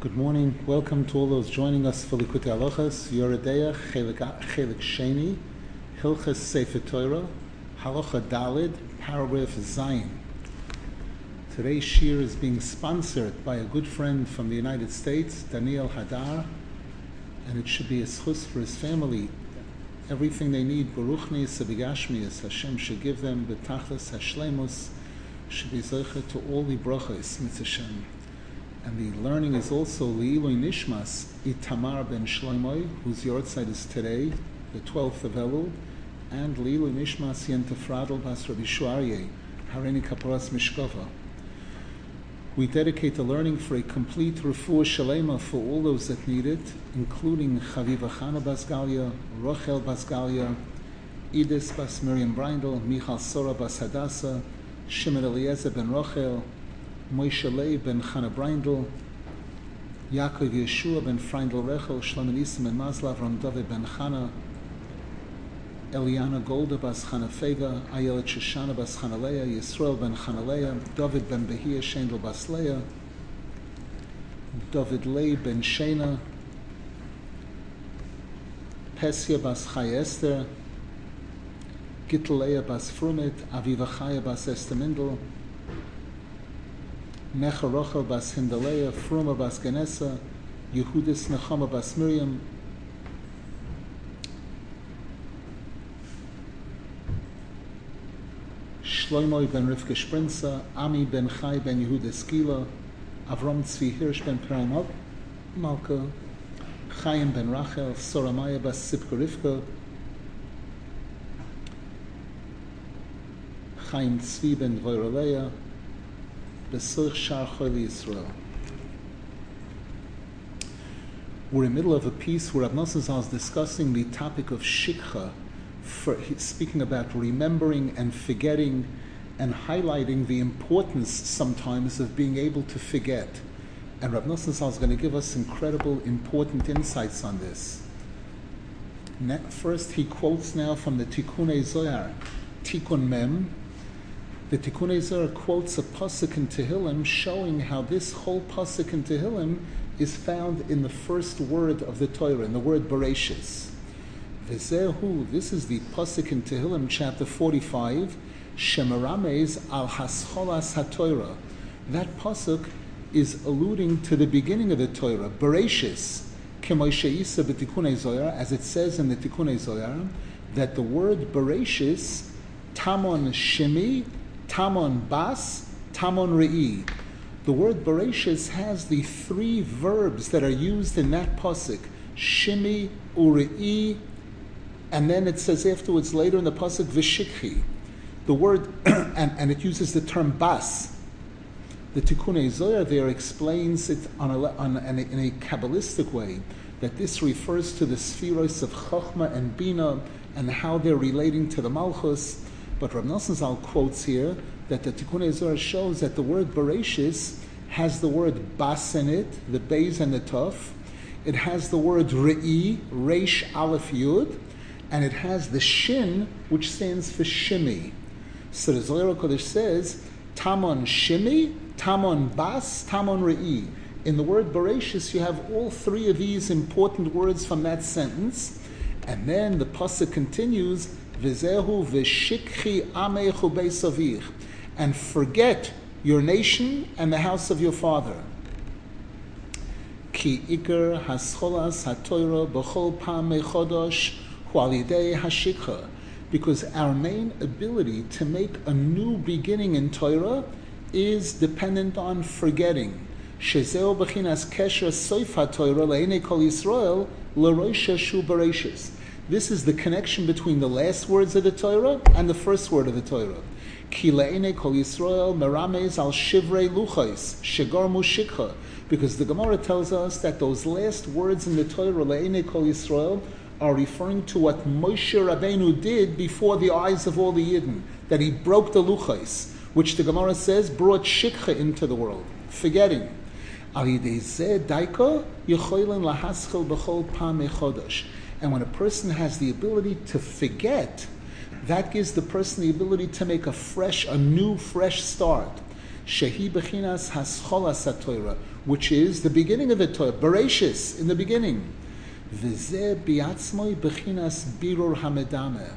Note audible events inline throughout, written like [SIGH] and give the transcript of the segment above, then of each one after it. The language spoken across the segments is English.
Good morning. Welcome to all those joining us for Likutei Halachas, Yoreh Deah, Chelik Sheni, Hilchas Sefer Torah, Halacha Dalid, paragraph Zayin. Today's shir is being sponsored by a good friend from the United States, Daniel Hadar, and it should be a schus for his family. Everything they need, Baruchni, Sabigashmias, Hashem should give them, Betachlis, Hashlemus, should be to all the brachas, Mitzvah and the learning is also Leiloi Nishmas Itamar ben Shloimoi, whose yahrzeit is today, the 12th of Elul, and Leiloi Nishmas Yentefradel Bas Rabbi Shuarye, Harini Kaparas Mishkova. We dedicate the learning for a complete refuah shalema for all those that need it, including Chaviva Chana Basgalia, Rochel Basgalia, Idis Bas Miriam Brindel, Michal Sora Bas Hadassah, Shimon Eliezer ben Rochel, Moshe Leib ben Chana Breindl, Yaakov Yeshua ben Freindl Rechel, Shlomo Nisim ben Maslav, Ram David ben Chana, Eliana Golda bas Chana Fega, Ayelet Shoshana bas Chana Leah, Yisrael ben Chana Leah, David ben Behia Shendel bas Leah, David Leib ben Shena, Pesia bas Chai Esther, Gitleya bas Frumit, Aviva Chaya bas Esther Mindel, Necha Rochel bas Hindaleya, Fruma bas Ganesa, Yehudis Nechama bas Miriam, Shloimoi ben Rivka Sprinza, Ami ben Chai ben Yehuda Skila, Avram Tzvi Hirsch ben Prime Malka, Chaim ben Rachel, Soramaya bas Sipka Rivka, Chaim Tzvi ben Dvoiraleya, Besuch. We're in the middle of a piece where Nosson is discussing the topic of shikha, for, speaking about remembering and forgetting and highlighting the importance sometimes of being able to forget. And Rav Nosson is going to give us incredible, important insights on this. First, he quotes now from the Tikkun Zohar, Tikkun Mem, the Tikkun Zohar quotes a pasuk in Tehillim showing how this whole pasuk in Tehillim is found in the first word of the Torah, in the word Bereshis. V'zehu, this is the pasuk in Tehillim, chapter 45, Shemarames al Hascholas HaTorah. That pasuk is alluding to the beginning of the Torah, Bereshis, Kemoisheisa b'Tikkun Zohar, as it says in the Tikkun Zohar, that the word Bereshis, Tamon Shemi, Tamon Bas, Tamon Re'i. The word Bereshis has the three verbs that are used in that pasuk, Shimi, Uri'i, and then it says afterwards later in the pasuk Vishikhi. The word, [CLEARS THROAT] and, and it uses the term Bas. The Tikkun Zohar there explains it on a, on, in, a, Kabbalistic way, that this refers to the sefiros of Chokhmah and Bina and how they're relating to the Malchus but Rav Nosson Zal quotes here that the Tikkun Zohar shows that the word Bereshis has the word Bas in it, the Beis and the Tuf. It has the word Re'i, Reish Aleph Yud, and it has the Shin, which stands for Shimi. So the Zohar Kodesh says, Tamon Shimi, Tamon Bas, Tamon Re'i. In the word Bereshis, you have all three of these important words from that sentence. And then the pasuk continues, V'zehu v'shikchi amechu beisavich, and forget your nation and the house of your father. Ki ikar hascholas hatoira b'chol pam mechodosh hualidei hashikha, because our main ability to make a new beginning in Torah is dependent on forgetting. Shezeo b'chinas kesher soif hatoira le'enei kol Yisrael l'roisha shu. This is the connection between the last words of the Torah and the first word of the Torah. Kileine kol Yisrael merames al shivrei luchais shegar mushikha. Because the Gemara tells us that those last words in the Torah, leine kol Yisrael, are referring to what Moshe Rabbeinu did before the eyes of all the Yidden, that he broke the luchais, which the Gemara says brought shikha into the world, forgetting. And when a person has the ability to forget, that gives the person the ability to make a fresh, a new, fresh start. Shehi Bechinas Hascholas Torah, which is the beginning of the Torah, Bereshis, in the beginning. V'zeh biatzmoi Bechinas Birur Hamedameh.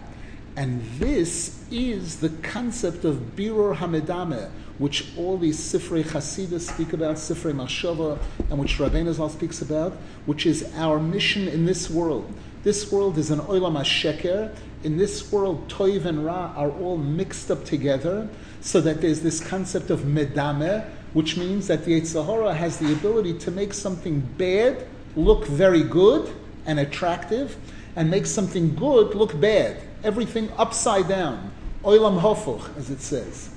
And this is the concept of Birur Hamedameh, which all these Sifrei Chasidus speak about, Sifrei Mashava, and which Rabbeinu Zal speaks about, which is our mission in this world. This world is an Olam HaSheker. In this world, Toiv and Ra are all mixed up together, so that there's this concept of Medameh, which means that the Yetzer Hara has the ability to make something bad look very good and attractive, and make something good look bad. Everything upside down. Oilam hofuch, as it says.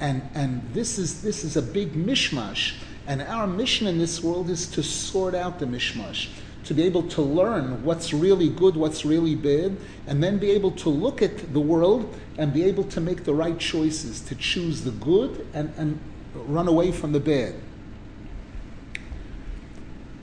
And, and this, is, this is a big mishmash. And our mission in this world is to sort out the mishmash, to be able to learn what's really good, what's really bad, and then be able to look at the world and be able to make the right choices, to choose the good and, and run away from the bad.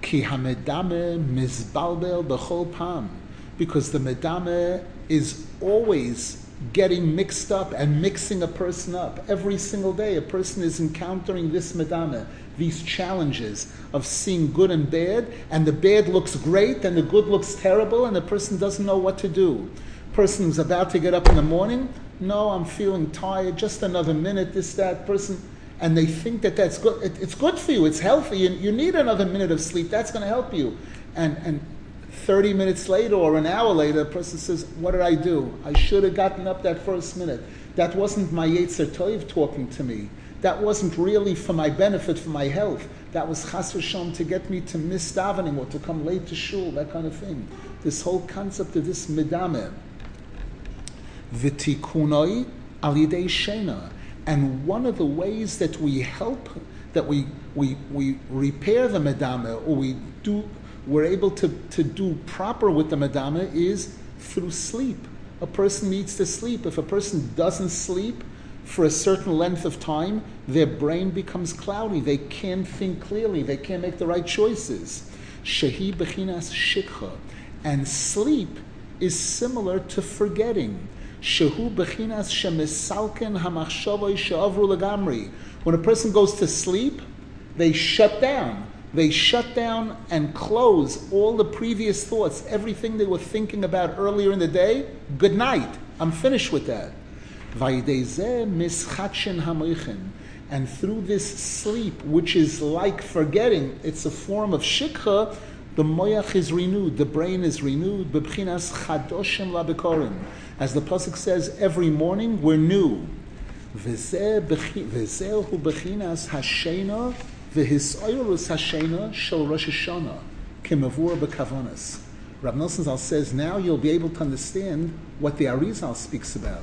Ki hamedame mizbalbel b'chol pam. Because the medame is always getting mixed up and mixing a person up. Every single day, a person is encountering this medame, these challenges of seeing good and bad, and the bad looks great and the good looks terrible, and the person doesn't know what to do. Person who's about to get up in the morning. No, I'm feeling tired. Just another minute. This, that person, and they think that that's good. It, it's good for you. It's healthy. You, you need another minute of sleep. That's going to help you. And and 30 minutes later or an hour later, a person says, What did I do? I should have gotten up that first minute. That wasn't my Yetzer Toiv talking to me. That wasn't really for my benefit, for my health. That was chas v'shom to get me to miss davening or to come late to shul, that kind of thing. This whole concept of this medame. V'tikunoi al yidei shena. And one of the ways that we help, that we, we, we repair the medame, or we do we're able to, to do proper with the madama is through sleep. A person needs to sleep. If a person doesn't sleep for a certain length of time, their brain becomes cloudy. They can't think clearly. They can't make the right choices. Shehi bechinas shikha. And sleep is similar to forgetting. Shehu bechinas shemisalken hamachshavoi she'avru legamri. When a person goes to sleep, they shut down they shut down and close all the previous thoughts, everything they were thinking about earlier in the day. Good night. I'm finished with that. And through this sleep, which is like forgetting, it's a form of shikha, the moyach is renewed, the brain is renewed. As the pasuk says, every morning we're new. V'hisoyrus hashena shel Rosh Hashanah kemavur bekavonas. Rav Nosson says now you'll be able to understand what the Arizal speaks about.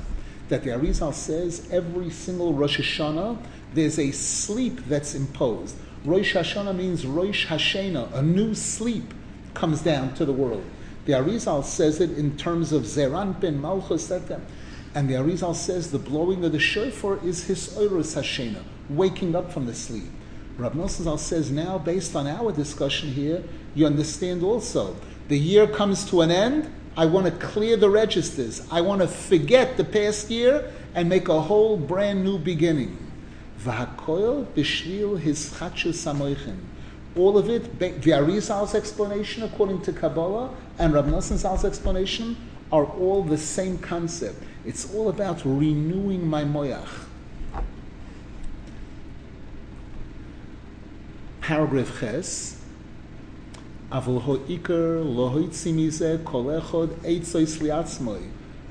That the Arizal says every single Rosh Hashanah there's a sleep that's imposed. Rosh Hashanah means Rosh Hashena, a new sleep comes down to the world. The Arizal says it in terms of Zeran ben Malchus, and the Arizal says the blowing of the shofar is his Oros Hashena, waking up from the sleep. Rav Nosson says now, based on our discussion here, you understand also. The year comes to an end. I want to clear the registers. I want to forget the past year and make a whole brand new beginning. All of it, the Arizal's explanation according to Kabbalah and Rav Nosson's explanation are all the same concept. It's all about renewing my moyach. paragraph Ches, The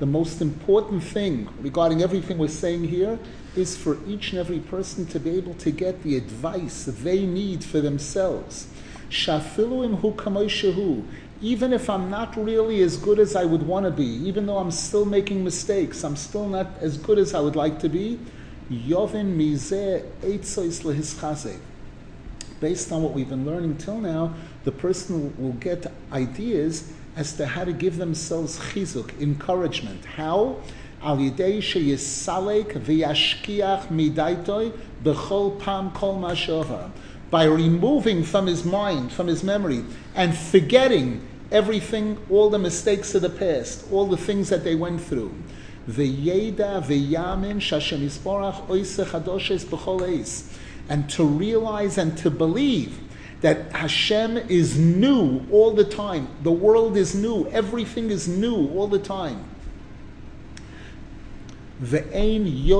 most important thing regarding everything we're saying here is for each and every person to be able to get the advice they need for themselves. Even if I'm not really as good as I would want to be, even though I'm still making mistakes, I'm still not as good as I would like to be, based on what we've been learning till now, the person will get ideas as to how to give themselves chizuk, encouragement. How? Al yidei sheyisalek v'yashkiach midaitoi b'chol pam kol mashovar. By removing from his mind, from his memory, and forgetting everything, all the mistakes of the past, all the things that they went through. V'yeda v'yamin shashem yisborach oise chadoshes b'chol eis and to realize and to believe that Hashem is new all the time. The world is new. Everything is new all the time. And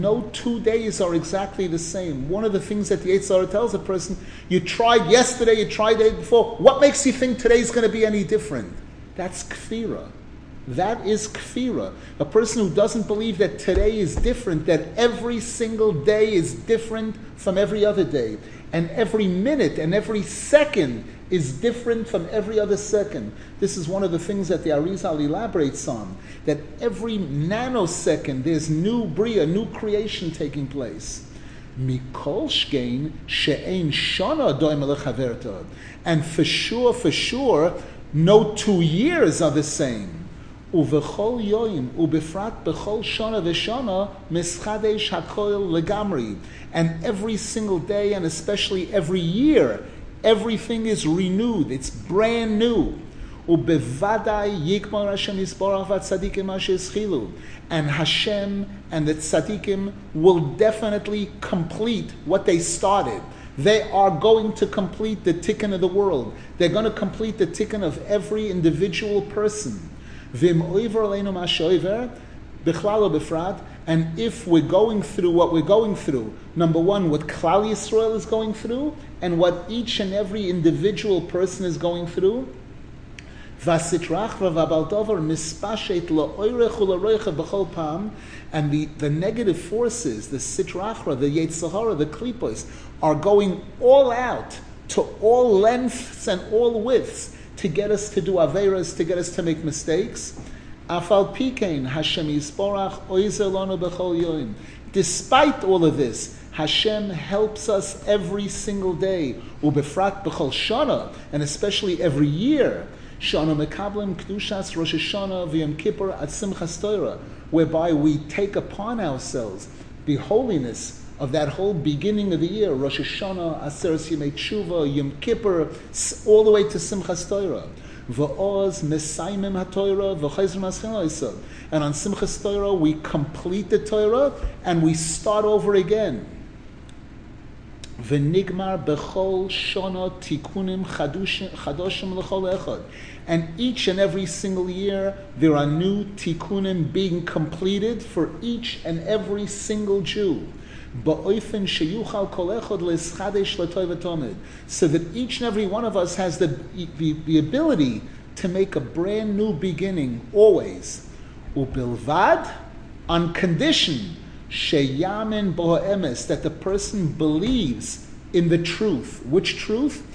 no two days are exactly the same. One of the things that the Yitzhar tells a person, you tried yesterday, you tried the day before. What makes you think today is going to be any different? That's kfira. That is kfira. A person who doesn't believe that today is different, that every single day is different from every other day, and every minute and every second is different from every other second. This is one of the things that the Arizal elaborates on, that every nanosecond there's new bria, new creation taking place. And for sure, for sure, no two years are the same. ובכל יום, ובפרט בכל שנה ושנה, מסחדש הכל לגמרי. And every single day, and especially every year, everything is renewed. It's brand new. ובוודאי יקמר השם יסבורך והצדיקים אשר הסחילו. And Hashem and the tzaddikim will definitely complete what they started. They are going to complete the tikkun of the world. They're going to complete the tikkun of every individual person. And if we're going through what we're going through, number one, what Klal Yisrael is going through, and what each and every individual person is going through, and the, the negative forces, the sitrachra, the yetzahara, the klipos, are going all out to all lengths and all widths to get us to do averas, to get us to make mistakes. Afal pikein Hashem yisporach oizelonu b'chol yoim. Despite all of this, Hashem helps us every single day, ubefrat b'chol shana, and especially every year. Shana mekablim kdushas Rosh Hashanah v'Yom Kippur at Simchas Torah, whereby we take upon ourselves the holiness of that whole beginning of the year, Rosh Hashanah, Aseres Yemei Tshuva, Yom Kippur, all the way to Simchas Torah. V'oz mesaimim haTorah v'chayzim maschin And on Simchas Torah, we complete the Torah and we start over again. V'nigmar bechol shona tikunim chadoshim l'chol echad. And each and every single year, there are new tikkunim being completed for each and every single Jew so that each and every one of us has the, the, the ability to make a brand new beginning, always. Ubilvad, on condition, sheyamin boha'emes, that the person believes in the truth. Which truth?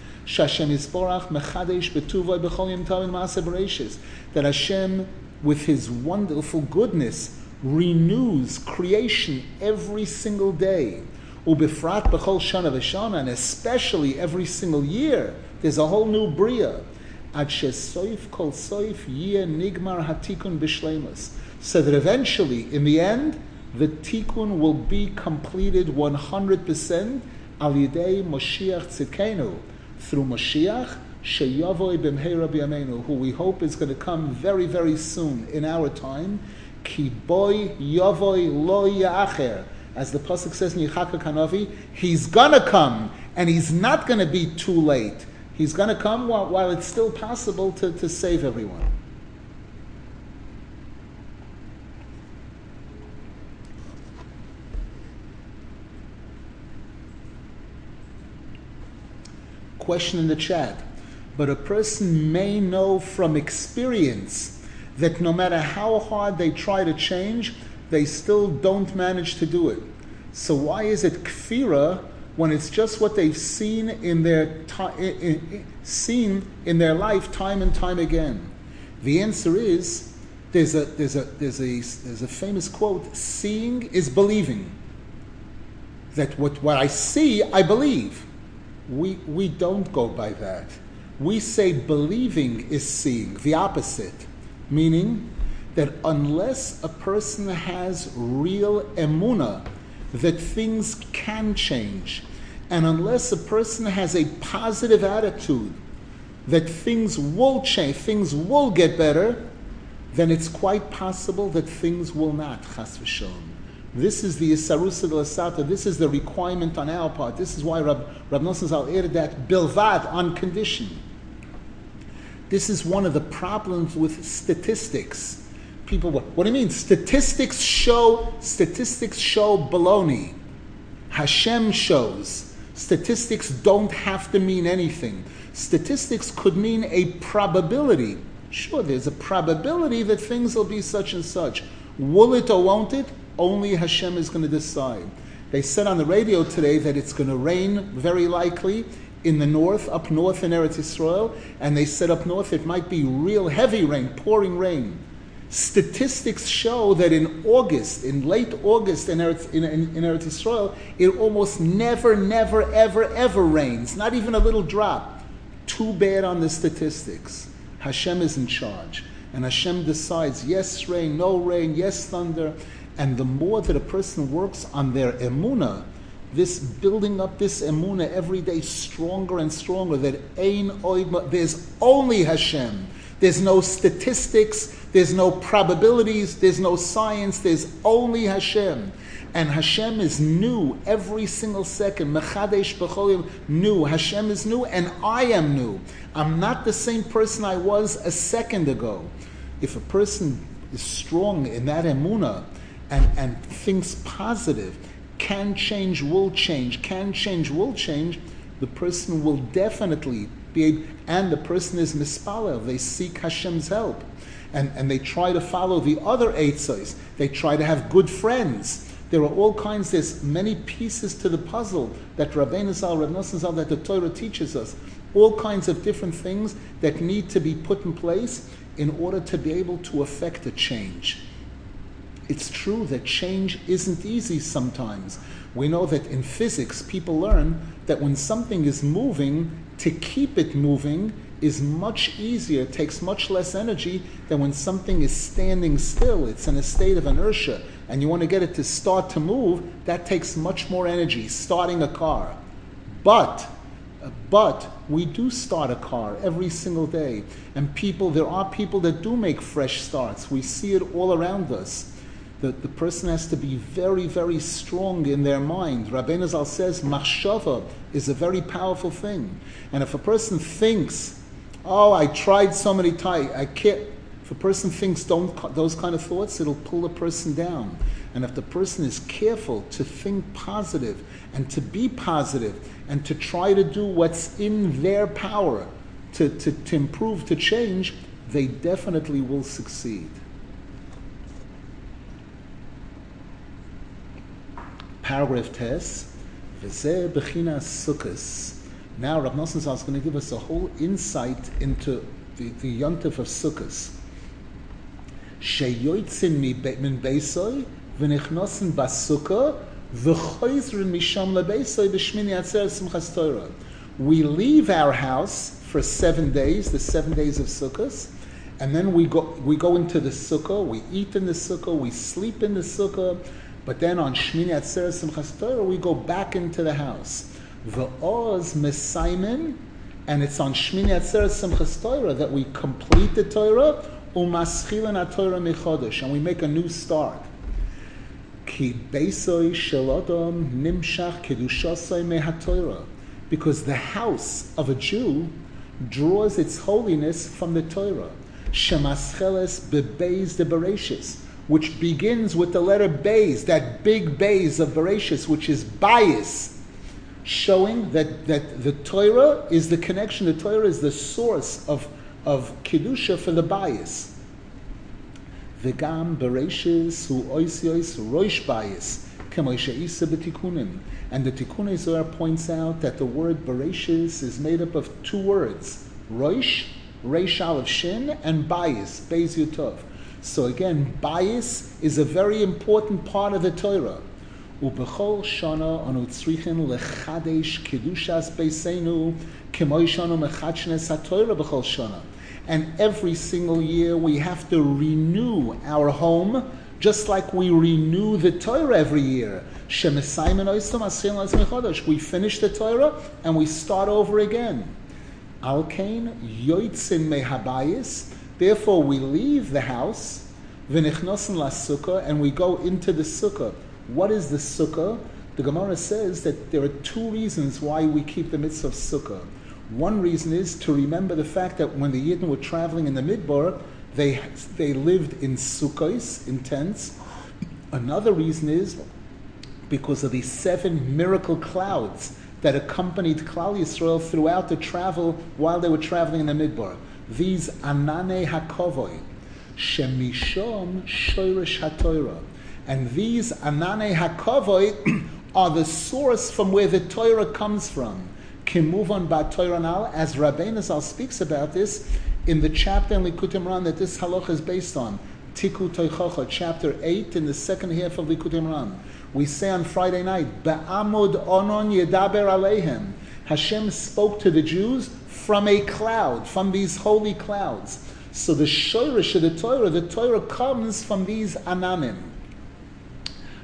That Hashem, with His wonderful goodness, renews creation every single day. Ubifrat b'chol shana v'shana, and especially every single year, there's a whole new bria. Ad shesoif kol soif yeh nigmar hatikun b'shlemus. So that eventually, in the end, the tikkun will be completed 100% al yidei Moshiach tzidkenu, through Moshiach, sheyavoy b'mheira b'yameinu, who we hope is going to come very, very soon in our time, Ki boy yavoy lo ya'acher. As the pasuk says in Yichaka Kanavi, he's gonna come, and he's not gonna be too late. He's gonna come while, while it's still possible to, to save everyone. Question in the chat. But a person may know from experience that no matter how hard they try to change, they still don't manage to do it. So why is it kfira when it's just what they've seen in their ti- seen in their life time and time again? The answer is there's a there's a there's a there's a famous quote: "Seeing is believing." That what what I see, I believe. We we don't go by that. We say believing is seeing, the opposite meaning that unless a person has real emuna that things can change, and unless a person has a positive attitude that things will change, things will get better, then it's quite possible that things will not, chas v'shalom. This is the Isarusa Lasata. This is the requirement on our part. This is why Rab, Rab Nosson Zal that bilvad, on condition. This is one of the problems with statistics. People, what, do you mean? Statistics show, statistics show baloney. Hashem shows. Statistics don't have to mean anything. Statistics could mean a probability. Sure, there's a probability that things will be such and such. Will it or won't it? Only Hashem is going to decide. They said on the radio today that it's going to rain very likely in the north, up north in Eretz Israel, and they said up north it might be real heavy rain, pouring rain. Statistics show that in August, in late August in Eretz, in, in, in Eretz Israel, it almost never, never, ever, ever rains, not even a little drop. Too bad on the statistics. Hashem is in charge. And Hashem decides yes rain, no rain, yes thunder. And the more that a person works on their emuna, this building up this emuna every day stronger and stronger, that ain there's only Hashem. There's no statistics, there's no probabilities, there's no science, there's only Hashem. And Hashem is new every single second. Mechadesh b'cholim, new. Hashem is new, and I am new. I'm not the same person I was a second ago. If a person is strong in that emuna and, and thinks positive, can change, will change, can change, will change, the person will definitely be able, and the person is mispalel, they seek Hashem's help. And, and they try to follow the other eitzos. They try to have good friends. There are all kinds, there's many pieces to the puzzle that Rabbeinu Zal, Nosson Zal, that the Torah teaches us. All kinds of different things that need to be put in place in order to be able to affect a change. It's true that change isn't easy sometimes. We know that in physics, people learn that when something is moving, to keep it moving is much easier, takes much less energy than when something is standing still. It's in a state of inertia, and you want to get it to start to move, that takes much more energy, starting a car. But but we do start a car every single day. And people, there are people that do make fresh starts. We see it all around us. The, the person has to be very, very strong in their mind. Rabbeinu Zal says, machshava is a very powerful thing. And if a person thinks, oh, I tried so many times, I can't, if a person thinks those kind of thoughts, it'll pull a person down. And if the person is careful to think positive and to be positive and to try to do what's in their power to, to, to improve, to change, they definitely will succeed. Paragraph test. Now Rav Nosson is going to give us a whole insight into the, the yontif of Sukkot. Sheyoitzin min v'nichnosin basukah we leave our house for seven days, the seven days of Sukkot, and then we go, we go into the Sukkah, we eat in the Sukkah, we sleep in the Sukkah, but then on Shmini Atzeres Simchas Torah, we go back into the house. V'oz Mesaimin, and it's on Shmini Atzeres Simchas Torah that we complete the Torah, u'maschilin Torah mechodesh, and we make a new start. Ki beisoi shelodom nimshach kedushasai mehatorah. Because the house of a Jew draws its holiness from the Torah. Shemascheles bebeis de Bereshis, which begins with the letter Beis, that big Beis of Bereshis, which is bias, showing that, that the Torah is the connection, the Torah is the source of, of Kedusha for the bias. V'gam bereishis hu oisiois roish bayis, kemoisha isa betikunim. And the Tikkun Zohar points out that the word bereishis is made up of two words, roish, reish aleph shin, and bayis, beis yutov. So again, bayis is a very important part of the Torah. ובכל שנה אנו צריכים לחדש קדושת ביתנו כמו שאנו מחדשנס התורה בכל שנה. And every single year we have to renew our home just like we renew the Torah every year. We finish the Torah and we start over again. Alkain yoitzin mehabayis. Therefore, we leave the house, la sukkah, and we go into the sukkah. What is the sukkah? The Gemara says that there are two reasons why we keep the mitzvah of sukkah. One reason is to remember the fact that when the Yidden were traveling in the Midbar, they, they lived in sukkahs, in tents. Another reason is because of the seven miracle clouds that accompanied Klal Yisrael throughout the travel while they were traveling in the Midbar. These Anane HaKovoy, Shemishom Shoirish HaTorah. And these Anane HaKovoy [CLEARS THROAT] are the source from where the Torah comes from. Kimuvon Torah as Rabbeinu Zal speaks about this in the chapter in Likutei Moharan that this halacha is based on. Tiku Toichocha, chapter 8, in the second half of Likutei Moharan. We say on Friday night, Ba'amud onon yedaber alehem. Hashem spoke to the Jews from a cloud, from these holy clouds. So the shorish of the Torah, the Torah comes from these ananim.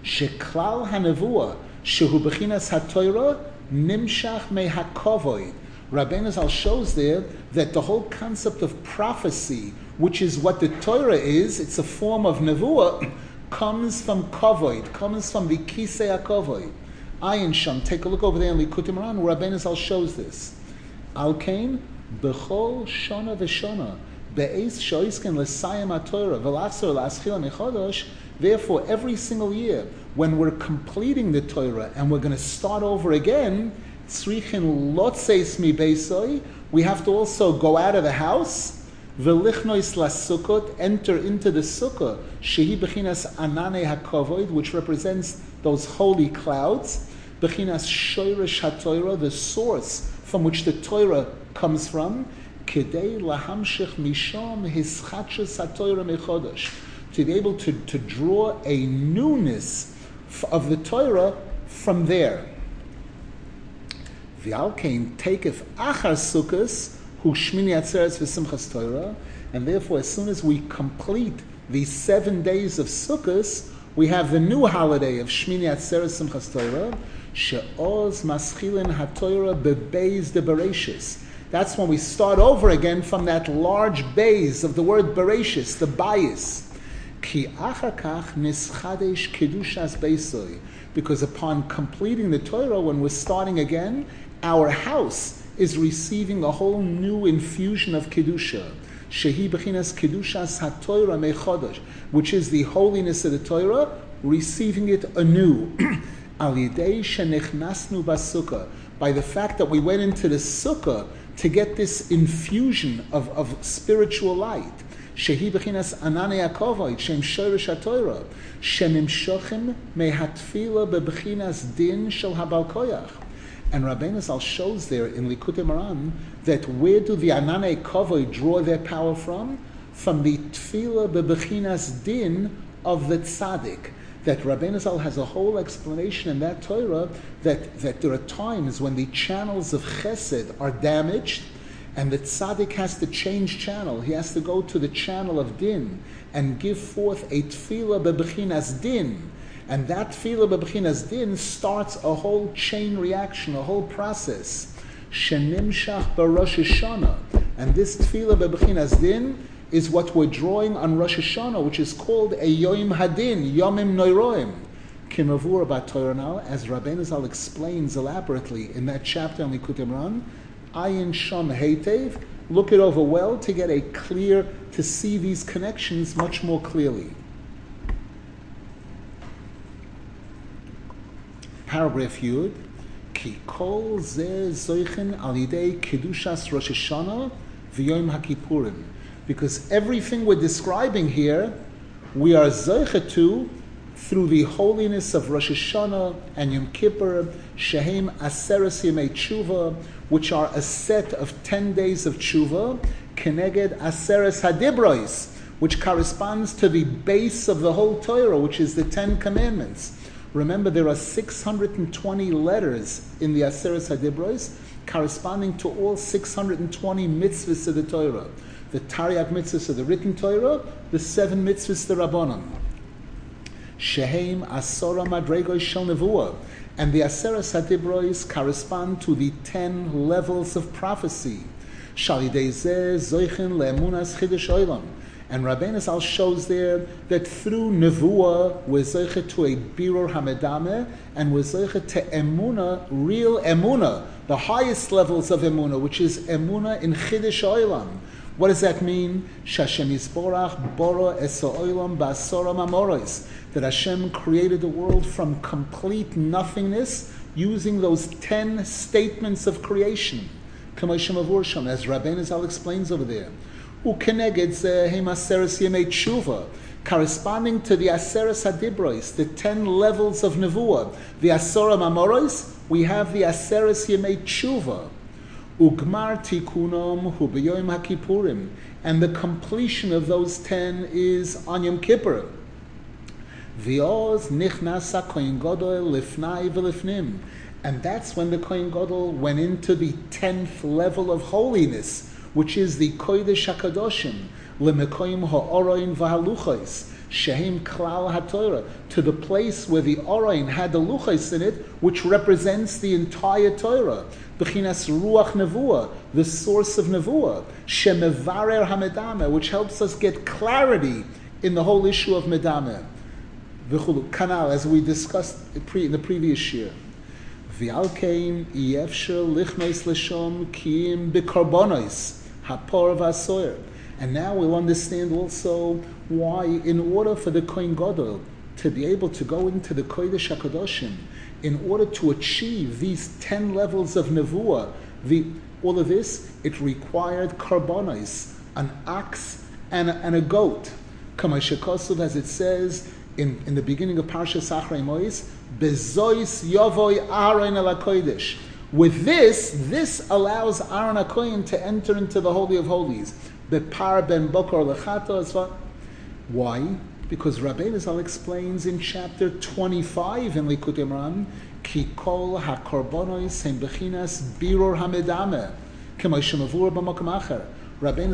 Sheklal hanavua, shehu bechinas haTorah, nimshach mehakovoid. Rabbeinu Zal shows there that the whole concept of prophecy, which is what the Torah is, it's a form of nevuah, [COUGHS] comes from kovoid, comes from the kisei kovoid. Ayin Sham, take a look over there in Likutim Moharan, where Rabbeinu Zal shows this. Al kain bechol shona v'shona be'ez shoisken l'sayim ha'torah v'lachzor l'aschilah mechodosh. Therefore, every single year, when we're completing the Torah and we're going to start over again, tzrichin lotzeis mi beisoi, we have to also go out of the house Velichnois lasukot, enter into the sukkah, shehi bechinas anane hakovoid, which represents those holy clouds, bechinas shoirish hatoira, the source from which the Torah comes from, kedei lahamshich misham hischachus hatoira mechodesh, to be able to, to draw a newness of the Torah from there. V'alkein taketh achar sukkahs, who Shmini Atzeres v'Simchas Torah, and therefore, as soon as we complete these seven days of Sukkot, we have the new holiday of Shmini Atzeres Simchas Torah, She'oz Maschilin Bebeis de Bereshis. That's when we start over again from that large base of the word Bereshis, the bias. Ki nischadesh kedushas beisoi. Because upon completing the Torah, when we're starting again, our house is receiving a whole new infusion of Kedusha. Shehi Bechinas Kedushas which is the holiness of the Torah, receiving it anew. [CLEARS THROAT] By the fact that we went into the Sukkah to get this infusion of, of spiritual light. And Rabbeinu Zal shows there in Likutei Moharan that where do the Anane Kavoi draw their power from? From the Tfila Bebechinas Din of the Tzaddik. That Rabbeinu Zal has a whole explanation in that Torah that, that there are times when the channels of Chesed are damaged and the tzaddik has to change channel. He has to go to the channel of din and give forth a tefillah bebechinas din. And that tefillah b'bchinas din starts a whole chain reaction, a whole process. Shenimshach b'Rosh Hashanah. And this tefillah b'bchinas din is what we're drawing on Rosh Hashanah, which is called a Yom Hadin, Yomim Noiroim. Kimavur about Torah as Rabbeinu Zal explains elaborately in that chapter on Likutei Moharan, Ayin Sham Heitev, look it over well to get a clear, to see these connections much more clearly. paragraph Yud, Ki kol ze zoichen al yidei kedushas Rosh Hashanah v'yom HaKippurim. Because everything we're describing here, we are zoichet to through the holiness of Rosh Hashanah and Yom Kippur, Shehem Aseres Yemei Tshuva, which are a set of 10 days of Tshuva, Keneged Aseres Hadibrois, which corresponds to the base of the whole Torah, which is the Ten Commandments. Remember, there are 620 letters in the Aseres Hadibros corresponding to all 620 mitzvahs of the Torah. The Tariag mitzvahs of the written Torah, the seven mitzvahs the Rabbanon. Shehem Asora Madregoy Shel Nevuah. And the Aseres Hadibros correspond to the ten levels of prophecy. Shalidei Zeh Zoichin Le'emunas Chidush Oilam. And Rabbeinu Zal shows there that through Nevuah, we're zeichet to a Birur Hamedame, and we're zeichet to Emuna, real Emuna, the highest levels of Emuna, which is Emuna in Chiddush Oilam. What does that mean? Shashem Yisborach Bora Esoilam Basora Mamoros. That Hashem created the world from complete nothingness using those ten statements of creation. As Rabbeinu Zal explains over there ukeneged yemei tshuva, corresponding to the aseres hadibros, the ten levels of nevuah. The asora mamoros, we have the aseres yemei tshuva. Ugmar tikunom hu beyoim hakipurim, and the completion of those ten is on Yom Kippur. V'oz nichnasa kohen gadol lifnai v'lifnim, and that's when the kohen gadol went into the tenth level of holiness which is the Kodesh HaKadoshim, Lemekoim Ha'oroin V'Haluchos, Shehem Klal HaTorah, to the place where the Oroin had the Luchos in it, which represents the entire Torah. Bechinas Ruach Nevuah, the source of Nevuah. Shemevarer HaMedame, which helps us get clarity in the whole issue of Medame. Kanal, as we discussed in the previous year. V'alkein yefsher lichnois l'shom kiyim b'korbonos hapor vasoyer. And now we'll understand also why, in order for the Kohen Gadol to be able to go into the Kodesh HaKadoshim, in order to achieve these 10 levels of Nevuah, the, all of this, it required karbonis, an ox and a, and a goat. Kamashakosov, as it says in, in the beginning of Parsha Sachrei Mois, Bezois Yovoy Aaron Kodesh. With this, this allows Aaron HaKoyin to enter into the Holy of Holies. Bepar ben Bokor lechato Why? Because Rabbeinu Zal explains in chapter 25 in Likutei Moharan, Ki kol ha-korbonos hem bechinas biror hamedame, kemo shemavur b'makom acher.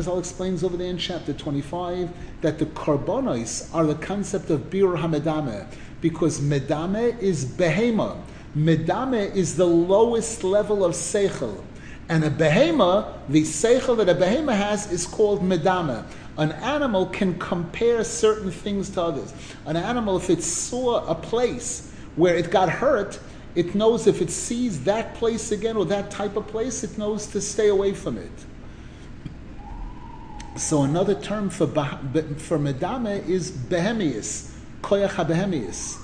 Zal explains over there in chapter 25 that the korbonos are the concept of biror hamedame, because medame is behema. Medame is the lowest level of seichel. And a behema, the seichel that a behema has is called medama. An animal can compare certain things to others. An animal, if it saw a place where it got hurt, it knows if it sees that place again or that type of place, it knows to stay away from it. So another term for, for is behemius, koyach ha-behemius.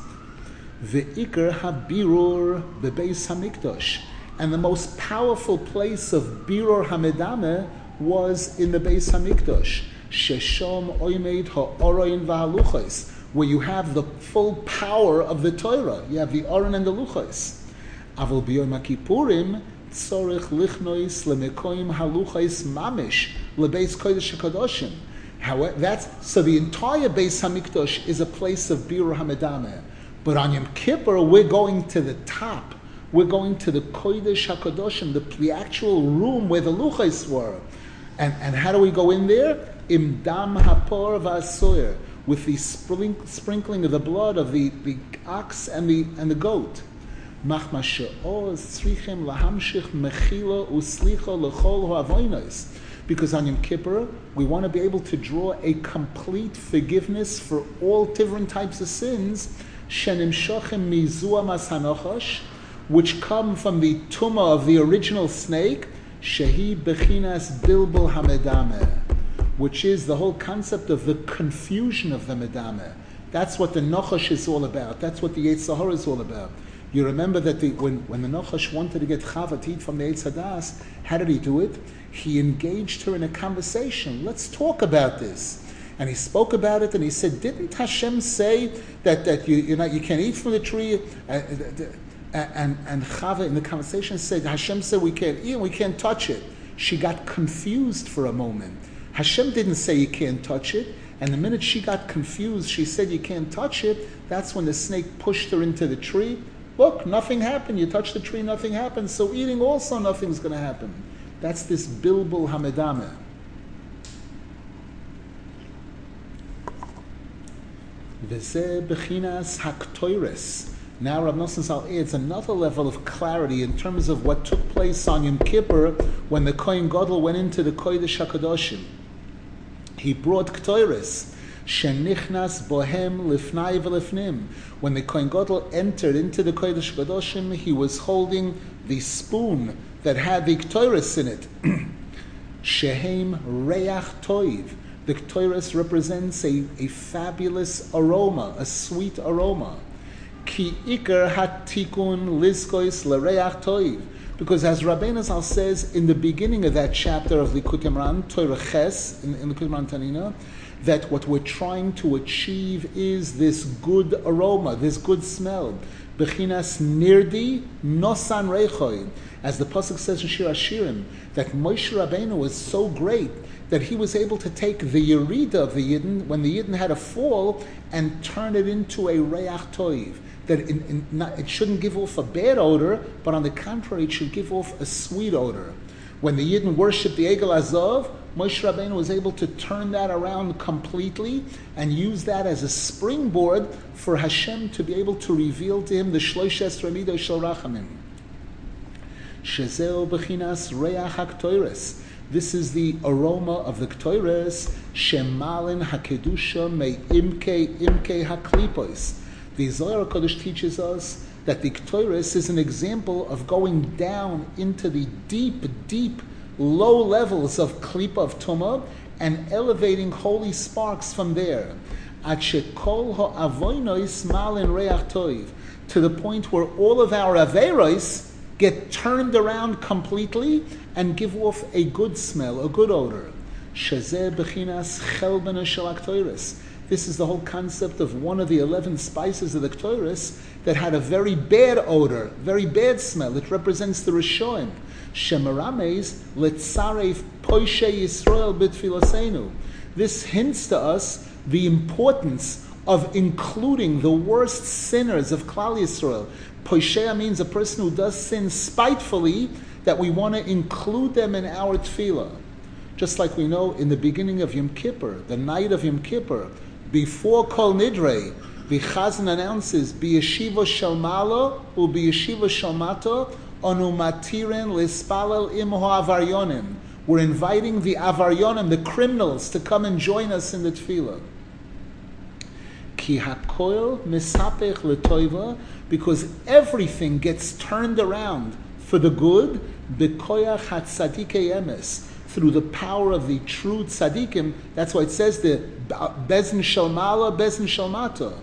Ve'ikr habirur bebeis hamikdash. And the most powerful place of birur hamedame was in the Beis Hamikdash. Sheshom oimed ha'oroin v'haluchos, where you have the full power of the Torah. You have the Oron and the Luchos. Avol b'yom HaKippurim tzorich lichnois lemekoim haluchos mamish lebeis kodesh hakadoshim. However, that's so the entire Beis Hamikdash is a place of birur hamedame. But on Yom Kippur, we're going to the top. We're going to the Kodesh HaKadoshim, the, the actual room where the Luchais were. And, and how do we go in there? Im dam hapor vasoyer, with the sprinkling of the blood of the, the ox and the, and the goat. Because on Yom Kippur, we want to be able to draw a complete forgiveness for all different types of sins which come from the tumah of the original snake, shehi bechinas bilbul hamedame, which is the whole concept of the confusion of the medame. That's what the Nochash is all about. That's what the Yetzer Hara is all about. You remember that the, when, when the Nochash wanted to get Chava to eat from the Eitz how did he do it? He engaged her in a conversation. Let's talk about this and he spoke about it, and he said, "Didn't Hashem say that that you you know you can't eat from the tree?" Uh, and and Chava in the conversation said, "Hashem said we can't eat, we can't touch it." She got confused for a moment. Hashem didn't say you can't touch it, and the minute she got confused, she said you can't touch it. That's when the snake pushed her into the tree. Look, nothing happened. You touch the tree, nothing happened. So eating also, nothing's going to happen. That's this bilbul hamedameh. V'zeh bechinas haktoires. Now Rav Nosson Zal adds another level of clarity in terms of what took place on Yom Kippur when the Kohen Gadol went into the Kodesh HaKadoshim. he brought Ktoiris. Shenichnas bohem lifnai v'lifnim. When the Kohen Gadol entered into the Kodesh Kadoshim, he was holding the spoon that had the Ktoiris in it. [CLEARS THROAT] Shehem reach toiv. The Ktoiris represents a, a fabulous aroma, a sweet aroma. Ki ikar hatikun liskois l'reach toiv. Because as Rabbeinu Zal says in the beginning of that chapter of Likutei Moharan, Torah Ches, in, in Likutei Moharan Tanina, that what we're trying to achieve is this good aroma, this good smell. Bechinas nirdi nosan reichoy. As the Pasuk says in Shir Hashirim, that Moshe Rabbeinu was so great that he was able to take the Yerida of the Yidden, when the Yidden had a fall, and turn it into a Reach Toiv that in, in not, it shouldn't give off a bad odor, but on the contrary, it should give off a sweet odor. When the Yidden worshipped the Egel Azov, Moshe Rabbeinu was able to turn that around completely and use that as a springboard for Hashem to be able to reveal to him the Shloishes Ramido Shel Rachamim. Shezeo Bechinas Reach HaKtoires. This is the aroma of the Ktoires, Shemalin HaKedusha Me Imke Imke HaKlipos the Zohar Kodesh teaches us that the Ktoiris is an example of going down into the deep, deep, low levels of Klipa of Tumah and elevating holy sparks from there. To the point where all of our Averos get turned around completely and give off a good smell, a good odor. This is the whole concept of one of the 11 spices of the Ktoris that had a very bad odor, very bad smell. It represents the Rishoim. Shemarames letzaref poishe Yisrael bitfilasenu. This hints to us the importance of including the worst sinners of Klal Yisrael. Poishea means a person who does sin spitefully, that we want to include them in our tefillah. Just like we know in the beginning of Yom Kippur, the night of Yom Kippur, before Kol Nidre, the Chazan announces, B'yeshiva shalmala u b'yeshiva shalmata onu matirin lispalel imho avaryonim. We're inviting the avaryonim, the criminals, to come and join us in the tefillah. Ki hakoil misapech letoiva, because everything gets turned around for the good, b'koyach hatzadike emes, through the power of the true tzaddikim. That's why it says the bezin shalmala, bezin shalmata,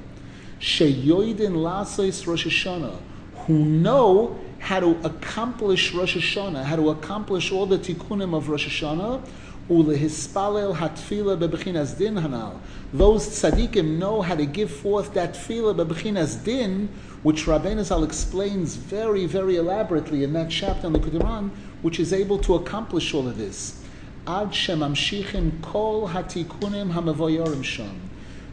sheyoidin lasois Rosh Hashanah, who know how to accomplish Rosh Hashanah, how to accomplish all the tikkunim of Rosh Hashanah, ulehispalel hatfila bebechinas din hanal. Those tzaddikim know how to give forth that tefillah bebechinas din, which Rabbeinu Zal explains very, very elaborately in that chapter on the Quran, which is able to accomplish all of this. Ad kol hatikunim.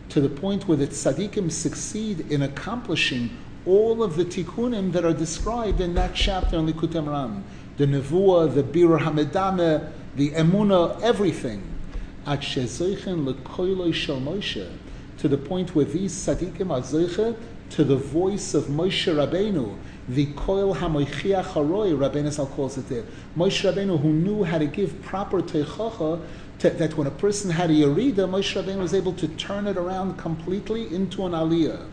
To the point where the tzaddikim succeed in accomplishing all of the tikkunim that are described in that chapter on Likutei Moharan. The nevuah, the birur hamedame, the emuna, everything. Ad shezoichen lekoiloi shel. To the point where these tzaddikim are zoiche to the voice of Moshe Rabbeinu, the koil hamoichiach haroi, Rabbeinu Zal calls it there. Moshe Rabbeinu, who knew how to give proper teichacha, that when a person had a yerida, Moshe Rabbeinu was able to turn it around completely into an aliyah.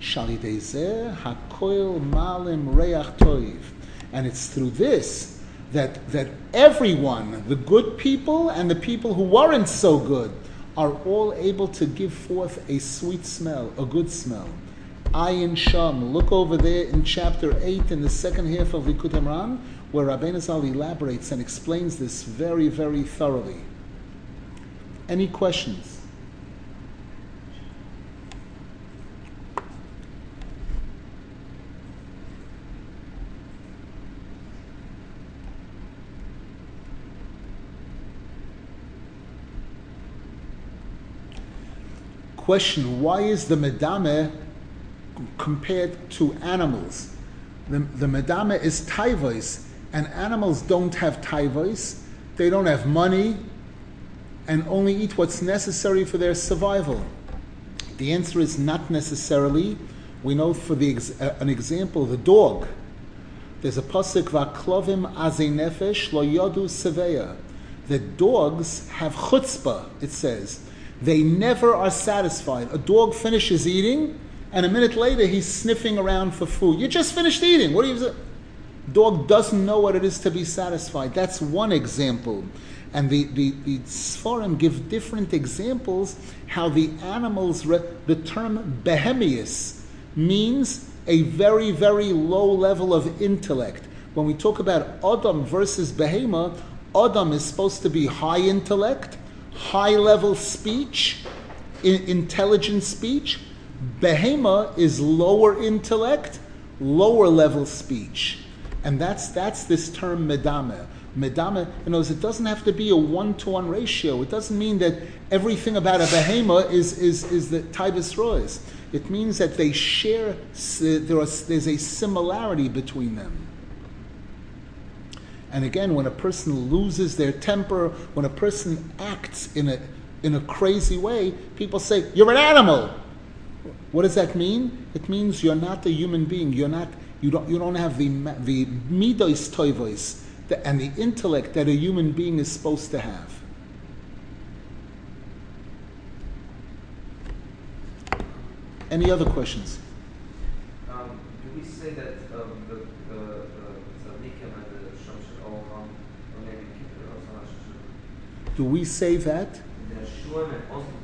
Shalidezeh hakoil malim reach toiv. And it's through this that, that everyone, the good people and the people who weren't so good, are all able to give forth a sweet smell, a good smell. Ayin Sham. Look over there in chapter 8 in the second half of Likutei Moharan, where Rabbeinu Zal elaborates and explains this very, very thoroughly. Any questions? Question Why is the Medame compared to animals. The, the medama is taivos, and animals don't have taivos. They don't have money and only eat what's necessary for their survival. The answer is not necessarily. We know for the uh, an example, the dog. There's a pasuk vaklovim aze nefesh lo yodu seveya. The dogs have chutzpah, it says. They never are satisfied. A dog finishes eating, and a minute later he's sniffing around for food. You just finished eating. What are you? Dog doesn't know what it is to be satisfied. That's one example. And the, the, the Sforim give different examples how the animals, re- the term behemius means a very, very low level of intellect. When we talk about Adam versus Behema, Adam is supposed to be high intellect, high level speech, in, intelligent speech. Behema is lower intellect, lower level speech. And that's, that's this term medame. Medame, you know, it doesn't have to be a one to one ratio. It doesn't mean that everything about a behema is, is, is the Tibus Royce. It means that they share, there are, there's a similarity between them. And again, when a person loses their temper, when a person acts in a, in a crazy way, people say, You're an animal. What does that mean? It means you're not a human being. You're not, you, don't, you don't have the, the midos toivos and the intellect that a human being is supposed to have. Any other questions? Um, do we say that um, the, the, the tzaddikim and the Shom all come or maybe Kippur or Do we say that? The and also should.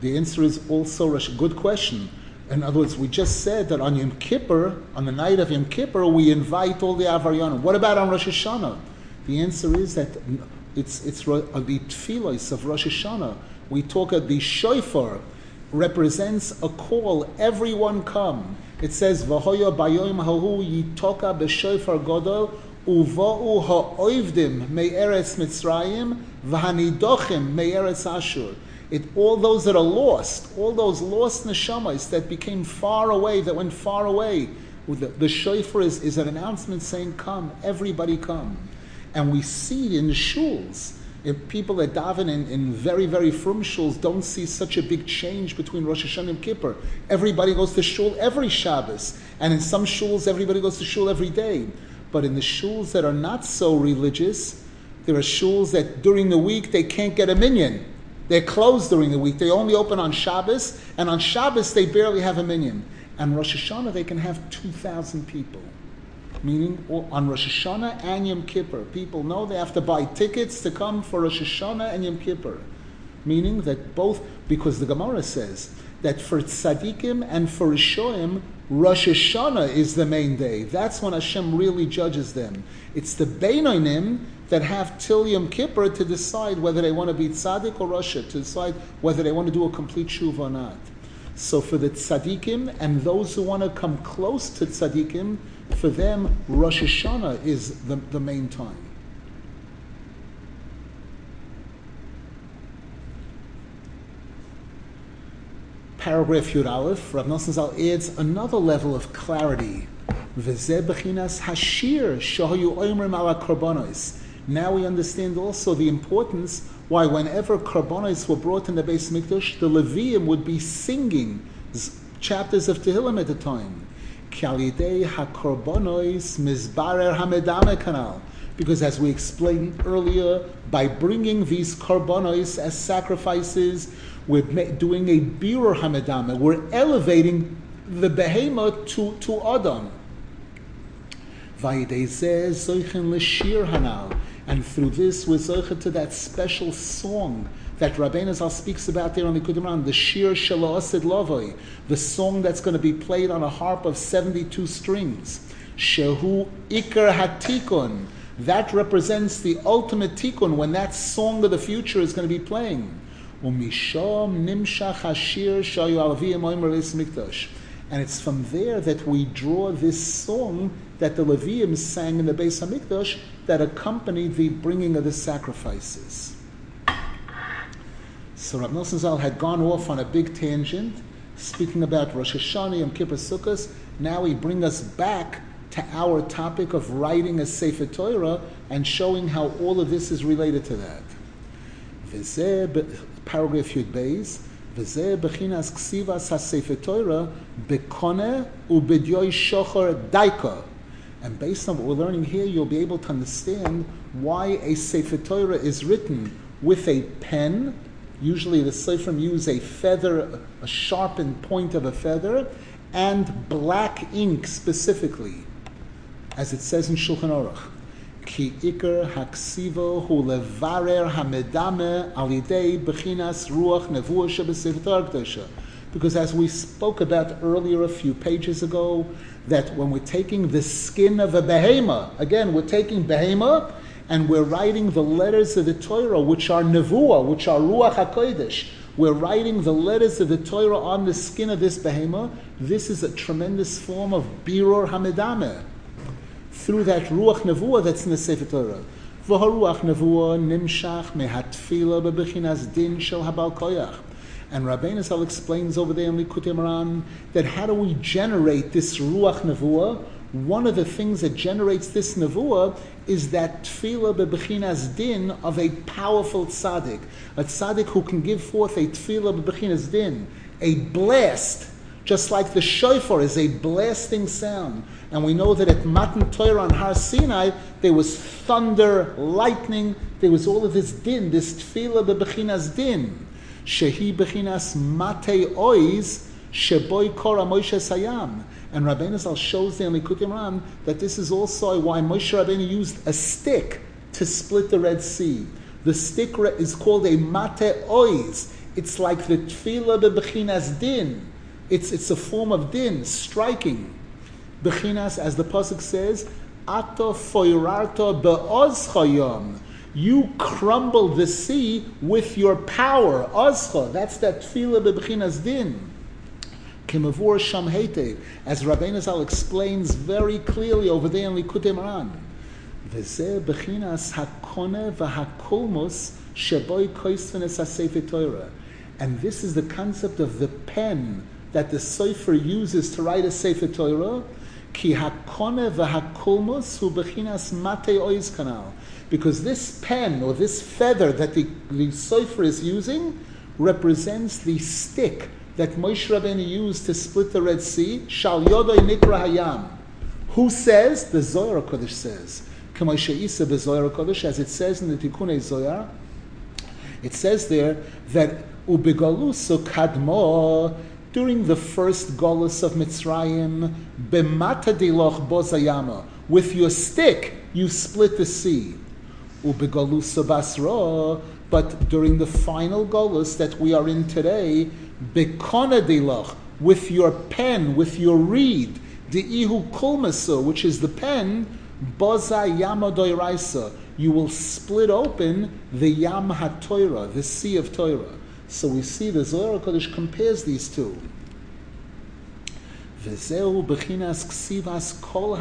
The answer is also a good question. In other words, we just said that on Yom Kippur, on the night of Yom Kippur, we invite all the Avaryanim. What about on Rosh Hashanah? The answer is that it's, it's uh, the tefillos of Rosh Hashanah. We talk of the shofar represents a call, everyone come. It says, V'hoya bayoim hahu yitoka b'shofar godol uva'u ha'oivdim me'eretz Mitzrayim v'hanidochim me'eretz Ashur. It, all those that are lost, all those lost neshamas that became far away, that went far away, the, the shofar is, is an announcement saying, "Come, everybody, come." And we see in the shuls, if people that daven in, in very, very frum shuls don't see such a big change between Rosh Hashanah and Kippur. Everybody goes to shul every Shabbos, and in some shuls, everybody goes to shul every day. But in the shuls that are not so religious, there are shuls that during the week they can't get a minyan they're closed during the week. They only open on Shabbos, and on Shabbos they barely have a minyan. And Rosh Hashanah they can have 2,000 people. Meaning on Rosh Hashanah and Yom Kippur. People know they have to buy tickets to come for Rosh Hashanah and Yom Kippur. Meaning that both, because the Gemara says that for tzaddikim and for Rishoim, Rosh Hashanah is the main day. That's when Hashem really judges them. It's the Beinonim that have till Yom Kippur to decide whether they want to be tzaddik or rasha, to decide whether they want to do a complete shuv or not. So for the tzaddikim and those who want to come close to tzaddikim, for them Rosh Hashanah is the, the main time. Paragraph Yud Aleph, Rav Nosson Zal adds another level of clarity. V'zeh b'chinas hashir oimrim ala now we understand also the importance why whenever karbonos were brought in the beis mikdash, the Levium would be singing chapters of Tehillim at the time. Because as we explained earlier, by bringing these karbonos as sacrifices, we're doing a birur hamedame. We're elevating the behemoth to, to Adam. And through this, we're zocha to that special song that Rabbeinu Zal speaks about there on the Kudimran, the Shir Shalosid Lovoi, the song that's going to be played on a harp of 72 strings. Shehu Iker Hatikun. That represents the ultimate tikkun when that song of the future is going to be playing. Shayu Mikdash. And it's from there that we draw this song that the Levium sang in the Beis Hamikdash that accompanied the bringing of the sacrifices. So Rav Nosson Zal had gone off on a big tangent, speaking about Rosh Hashanah and Kippur Sukkot. Now he brings us back to our topic of writing a Sefer Torah and showing how all of this is related to that. Paragraph Yud. וזה בחינס כסיבס הספר תוירה בקונה ובדיוי שוחר דייקה. And based on what we're learning here, you'll be able to understand why a Sefer Torah is written with a pen. Usually the Soferim use a feather, a sharpened point of a feather, and black ink specifically, as it says in Shulchan Aruch. Because as we spoke about earlier a few pages ago, that when we're taking the skin of a behema, again, we're taking behema and we're writing the letters of the Torah, which are nevuah, which are ruach hakodesh. We're writing the letters of the Torah on the skin of this behema. This is a tremendous form of birur hamedame through that ruach nevuah that's in the Sefer Torah. V'haruach nevuah nimshach mehatfila bebechinas din shel habal koyach. And Rabbeinu Zal explains over there in Likutei Moharan that how do we generate this Ruach Nevuah? One of the things that generates this Nevuah is that Tefillah bebechinas din of a powerful tzaddik. A tzaddik who can give forth a Tefillah bebechinas din, a blast, just like the shofar is a blasting sound. And we know that at Matan Torah on Har Sinai, there was thunder, lightning, there was all of this din, this Tefillah bebechinas din. Shehi bechinas mate ois sheboy kora Moshe sayam. And Rabbeinu Zal shows there in Likutei Moharan that this is also why Moshe Rabbeinu used a stick to split the Red Sea. The stick is called a mate ois. It's like the tefillah bechinas din. It's, it's a form of din, striking. Bechinas, as the Pasuk says, ato foirarto be'oz chayom you crumble the sea with your power. Azcha, that's that tefillah bebechinas din. Kimavur sham as Rabbeinu Zal explains very clearly over there in Likutei Moharan. V'zeh bechinas hakone v'hakolmos sheboy koisvenes hasefer Torah. And this is the concept of the pen that the Sofer uses to write a Sefer Torah. Ki hakone v'hakolmos hu bechinas mate oiz kanal because this pen or this feather that the, the Sofer is using represents the stick that Moshe Rabbeinu used to split the Red Sea. Shal Yodoi Nikra Hayam. Who says? The Zohar Kodesh says. Kamoshe Isa Zohar Kodesh, as it says in the Tikkun Zohar, it says there that Ubegalusu Kadmo during the first Golus of Mitzrayim, Bemata Diloch Bozayama, with your stick you split the sea. Ubegalusa Basra, but during the final Golus that we are in today, Bekonadilach, with your pen, with your reed, the Ihu which is the pen, Boza Yamadoiraisa, you will split open the Yam HaTorah, the Sea of Torah. So we see the Zohar Kodesh compares these two. Bechinas ksivas kol.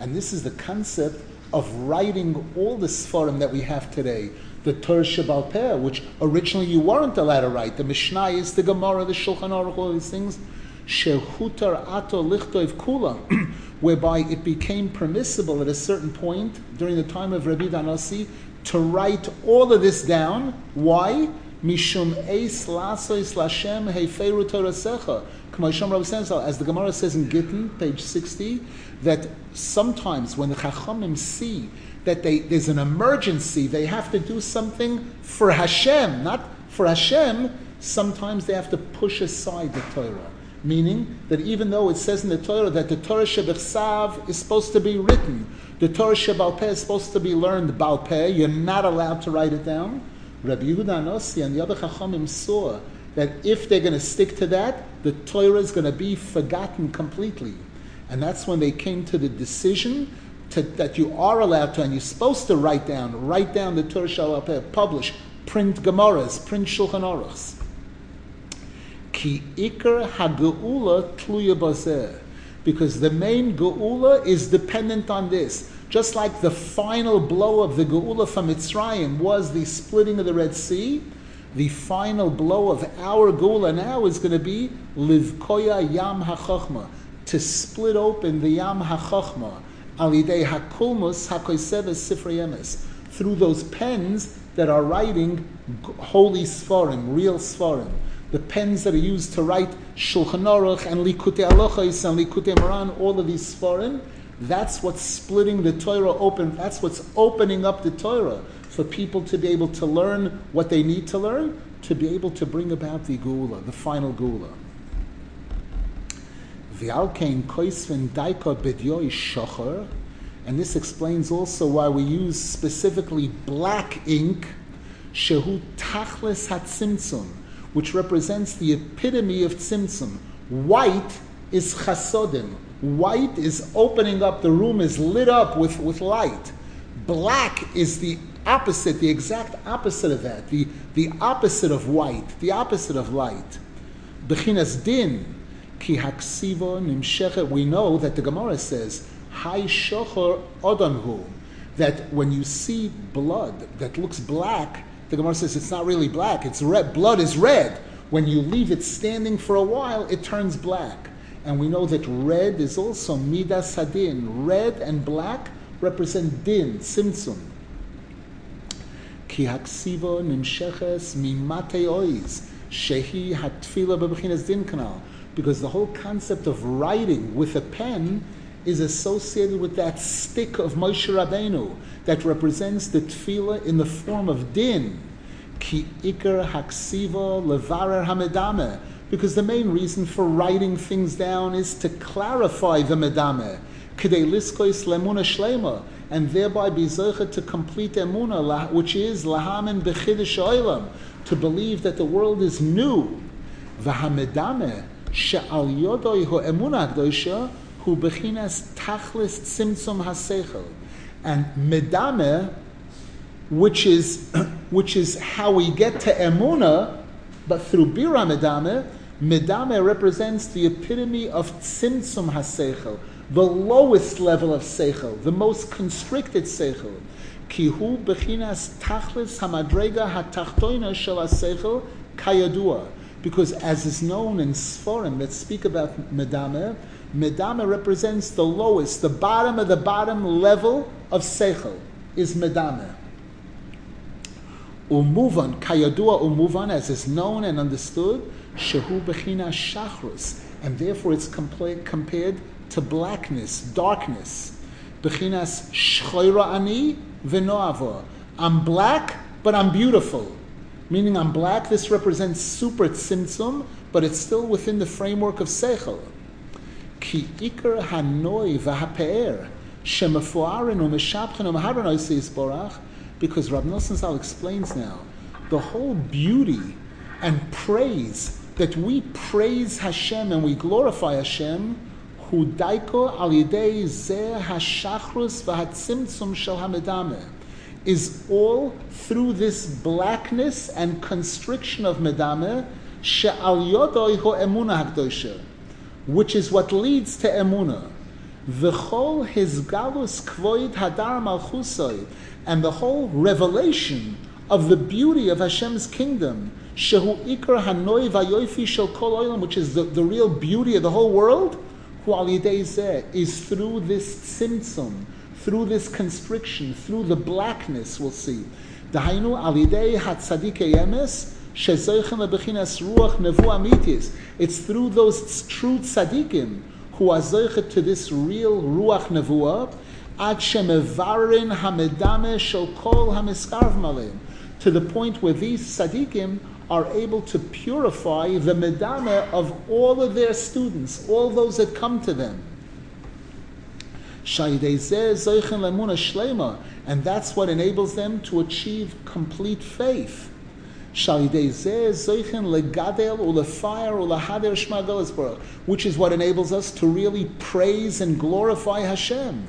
And this is the concept of writing all the Sfarim that we have today. The Torah Shabbal Peh, which originally you weren't allowed to write. The Mishnah is the Gemara, the Shulchan Aruch, all these things. Shehutar ato lichtov kula, [CLEARS THROAT] whereby it became permissible at a certain point during the time of Rabbi Danasi to write all of this down. Why? Mishum eis lasois lashem. As the Gemara says in Gittin, page 60, that sometimes when the Chachamim see that they, there's an emergency, they have to do something for Hashem, not for Hashem, sometimes they have to push aside the Torah. Meaning that even though it says in the Torah that the Torah Shebechsav is supposed to be written, the Torah Shebalpeh is supposed to be learned Balpeh, you're not allowed to write it down. Rabbi Yehuda Anossi and the other Chachamim saw that if they're going to stick to that, the Torah is going to be forgotten completely. And that's when they came to the decision to, that you are allowed to, and you're supposed to write down, write down the Torah Shalapeh, publish, print Gemaras, print Shulchan Aruchs. Ki tluya. Because the main geula is dependent on this. Just like the final blow of the geula from Mitzrayim was the splitting of the Red Sea, the final blow of our geula now is going to be livkoya yam hachachma, to split open the Yam HaChochma, Alidei HaKulmus HaKoiseves Sifrei through those pens that are writing holy Sfarim, real Sfarim. The pens that are used to write Shulchan Aruch and Likutei Halachos and Likutei Moharan, all of these Sfarim, that's what's splitting the Torah open. That's what's opening up the Torah for people to be able to learn what they need to learn, to be able to bring about the Geula, the final Geula. V'alkein koisven daika b'dyoi shocher, and this explains also why we use specifically black ink, shehu tachlis hatzimtzum, which represents the epitome of tzimtzum. White is chasodim. White is opening up, the room is lit up with, with light. Black is the opposite, the exact opposite of that, the, the opposite of white, the opposite of light. Bechinas din, ki haksivo nimshechet. We know that the Gemara says, Hai shochor odonhu, that when you see blood that looks black, the Gemara says it's not really black, it's red. Blood is red. When you leave it standing for a while, it turns black. And we know that red is also midas hadin. Red and black represent din, simtsum. Ki haksivo nimsheches mimate oiz, shehi hatfila din kanal. Because the whole concept of writing with a pen is associated with that stick of Moshe Rabbeinu that represents the tefillah in the form of din. Ki ikar haksiva levarer hamedame. Because the main reason for writing things down is to clarify the medame. Kidei liskois lemuna shlema. And thereby be to complete emuna, which is lahamen bechidish oilam, to believe that the world is new. V'hamedame she'al yodoi ho emuna hu bechinas tachlis tzimtzum hasechel. And medame, which is, [CLEARS THROAT] which is how we get to emuna, but through bira medame, medame represents the epitome of tzimtzum hasechel, the lowest level of sechel, the most constricted sechel. Kihu bechinas tachlis hamadrega hatachtoina shel hasechel kayadua. Because as is known in Sforim that speak about medame, Medame represents the lowest, the bottom of the bottom level of Seichel is Medame. Umuvan, Kayadua Umuvan, as is known and understood, Shehu Bechina Shachrus, and therefore it's compared to blackness, darkness. Bechinas Shchoira Ani Venoava. I'm black, but I'm beautiful. Meaning I'm black, this represents super tzimtzum, but it's still within the framework of Seichel. Because Rab Nosson Zal explains now, the whole beauty and praise that we praise Hashem and we glorify Hashem, hu daiko al yidei zeh hashachrus v'hatzimtzum shel hamedameh, is all through this blackness and constriction of medameh, she'al yodoi ho emuna hakdosha, which is what leads to emuna. V'chol his galus kvoid hadar malchusoi, and the whole revelation of the beauty of Hashem's kingdom, shehu ikar hanoi vayoifi shel kol olam, which is the, the real beauty of the whole world, is through this tzimtzum, through this constriction, through the blackness, we'll see. Dahainu al yidei hatzadik yemes, it's through those true tzaddikim who are zeichet to this real ruach nevuah, ad shemevarin hamedame kol hamiskarv malim, to the point where these tzaddikim are able to purify the medame of all of their students, all those that come to them. And that's what enables them to achieve complete faith which is what enables us to really praise and glorify Hashem.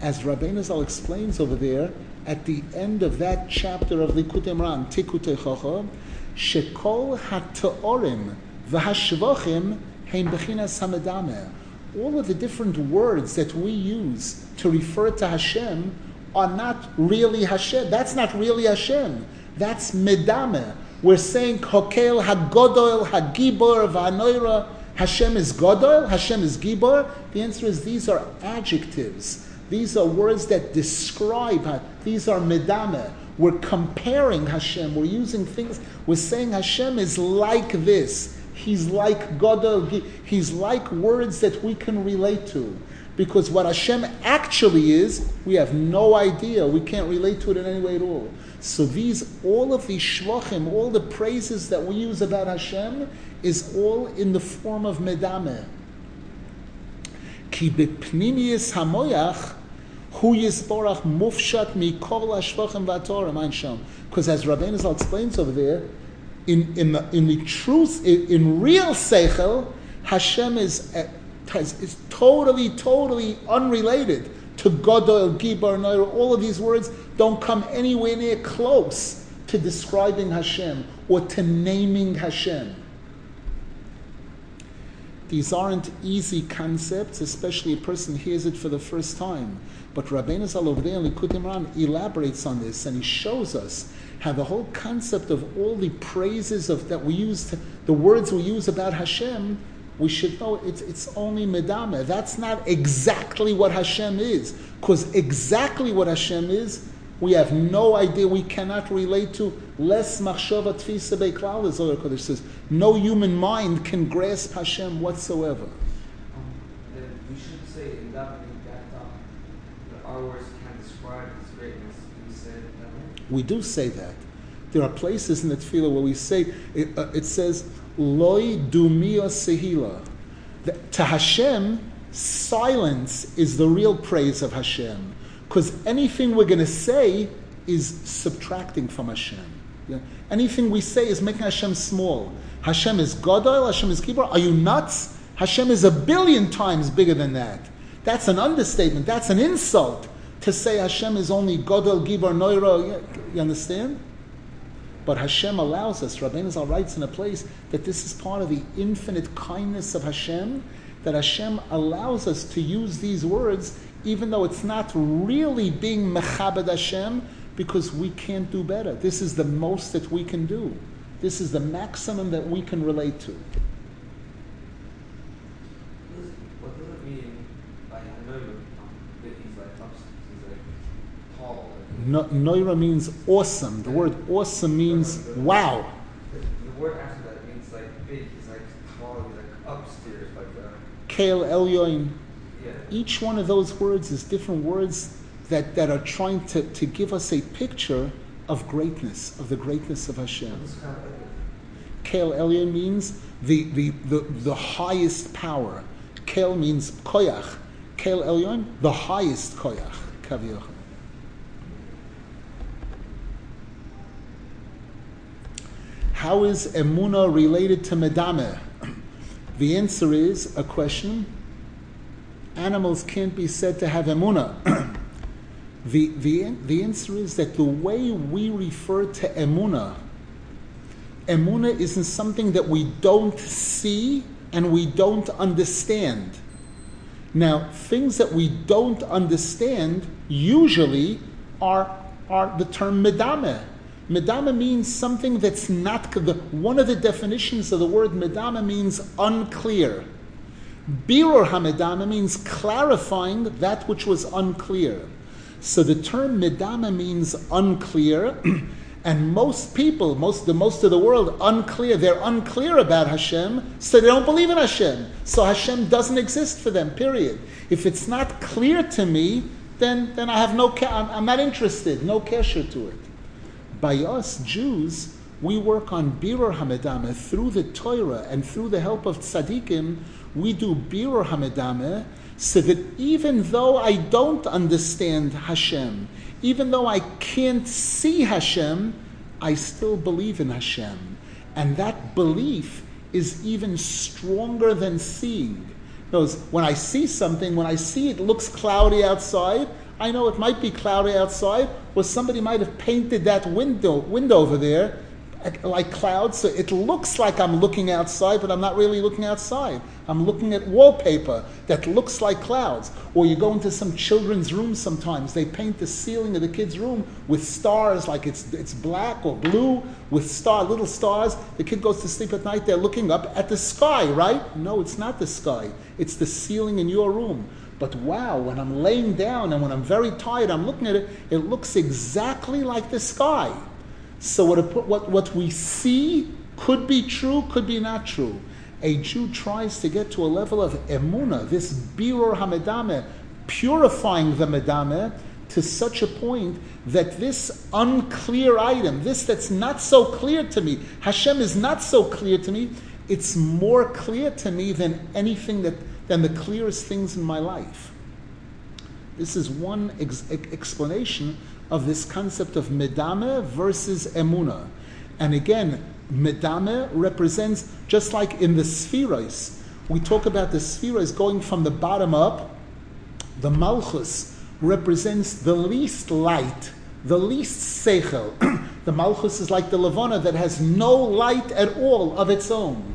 As Rabbeinu Zal explains over there, at the end of that chapter of Likutei Moharan, Tikutei Chacham, Shekol HaTeorim V'Hashvochim Heim Bechinas Hamedameh. All of the different words that we use to refer to Hashem are not really Hashem. That's not really Hashem. That's Medame. We're saying Hokel Hagodol Hagibor Vanoira. Hashem is Godol, Hashem is Gibor. The answer is these are adjectives. These are words that describe. Uh, these are medame. We're comparing Hashem. We're using things. We're saying Hashem is like this. He's like God. He's like words that we can relate to. Because what Hashem actually is, we have no idea. We can't relate to it in any way at all. So these, all of these shvachim, all the praises that we use about Hashem, is all in the form of medame. Ki bepnimius hamoyach hu yisborach mufshat mikol hashvachim v'atorah mein sham. Because as Rabbeinu Zal explains over there, in, in, the, in the truth, in, in real seichel, Hashem is, uh, is totally, totally unrelated to Godol, Gibar, Nair. All of these words don't come anywhere near close to describing Hashem or to naming Hashem. These aren't easy concepts, especially a person hears it for the first time. But Rabbeinu Zal over there in Likutei Moharan elaborates on this and he shows us how the whole concept of all the praises of that we use, the words we use about Hashem, we should know it's, it's only medame. That's not exactly what Hashem is. Because exactly what Hashem is, we have no idea. We cannot relate to less machshava tfisa beklal, as Zohar Kodesh says. No human mind can grasp Hashem whatsoever. Um, we should say in that, that um, our words can describe His greatness. We say that. We do say that. There are places in the tefillah where we say it, uh, it says loy dumia sehila. To Hashem, silence is the real praise of Hashem. Because anything we're going to say is subtracting from Hashem. Yeah? Anything we say is making Hashem small. Hashem is Godel, Hashem is Kibar. Are you nuts? Hashem is a billion times bigger than that. That's an understatement. That's an insult to say Hashem is only Godel, Gibar, Noira. You understand? But Hashem allows us, Rabbeinu Zal writes in a place that this is part of the infinite kindness of Hashem, that Hashem allows us to use these words even though it's not really being mechabed Hashem, because we can't do better. This is the most that we can do. This is the maximum that we can relate to. What does it mean by Noira? That he's like he's like tall. No, noira means awesome. The word awesome means wow. The, word after that means like big. He's like tall. He's like upstairs, like. Uh, Kale Elyoin each one of those words is different words that, that are trying to, to give us a picture of greatness, of the greatness of Hashem. Kel Elyon means the, the, the, the highest power. Kel means koyach. Kel Elyon, the highest koyach. Kaviyach. How is emuna related to medame? The answer is a question animals can't be said to have emuna. [CLEARS THROAT] the, the, the answer is that the way we refer to emuna, emuna isn't something that we don't see and we don't understand. Now, things that we don't understand usually are, are the term medame. Medame means something that's not, the, one of the definitions of the word medame means unclear. Birur Hamedama means clarifying that which was unclear. So the term Medama means unclear, [CLEARS THROAT] and most people, most the most of the world, unclear. They're unclear about Hashem, so they don't believe in Hashem. So Hashem doesn't exist for them. Period. If it's not clear to me, then then I have no. I'm not interested. No kesher to it. By us Jews, we work on Birur Hamedama through the Torah and through the help of tzaddikim we do birur hamedame, so that even though I don't understand Hashem, even though I can't see Hashem, I still believe in Hashem. And that belief is even stronger than seeing. Knows when I see something, when I see it looks cloudy outside, I know it might be cloudy outside, or somebody might have painted that window window over there like clouds. So it looks like I'm looking outside, but I'm not really looking outside. I'm looking at wallpaper that looks like clouds. Or you go into some children's room sometimes, they paint the ceiling of the kid's room with stars, like it's, it's black or blue with star, little stars. The kid goes to sleep at night, they're looking up at the sky, right? No, it's not the sky. It's the ceiling in your room. But wow, when I'm laying down and when I'm very tired, I'm looking at it, it looks exactly like the sky. So what, what, what we see could be true, could be not true. A Jew tries to get to a level of emuna, this birur hamedame, purifying the medame to such a point that this unclear item, this that's not so clear to me, Hashem is not so clear to me, it's more clear to me than anything that than the clearest things in my life. This is one ex- explanation of this concept of medame versus emuna. And again, medame represents, just like in the sefiros, we talk about the sefiros going from the bottom up, the malchus represents the least light, the least seichel. [CLEARS THROAT] the malchus is like the levana that has no light at all of its own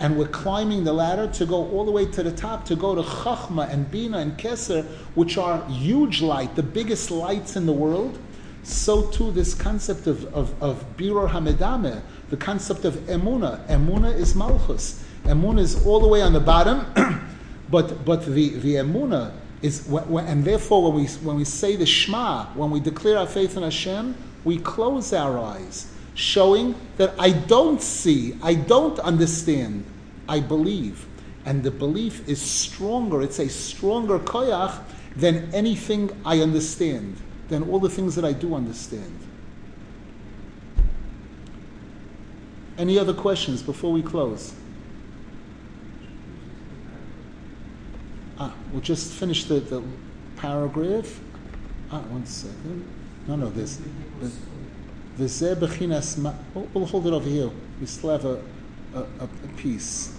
and we're climbing the ladder to go all the way to the top, to go to Chachma and Bina and Keser, which are huge light, the biggest lights in the world, so too this concept of, of, of Birur Hamedame, the concept of Emuna. Emuna is Malchus. Emuna is all the way on the bottom, [CLEARS THROAT] but, but the, the Emuna is, and therefore when we, when we say the Shema, when we declare our faith in Hashem, we close our eyes showing that I don't see, I don't understand, I believe. And the belief is stronger, it's a stronger koyach than anything I understand, than all the things that I do understand. Any other questions before we close? Ah, we'll just finish the, the paragraph. Ah, one second. No, no, We'll hold it over here. We still have a, a, a piece.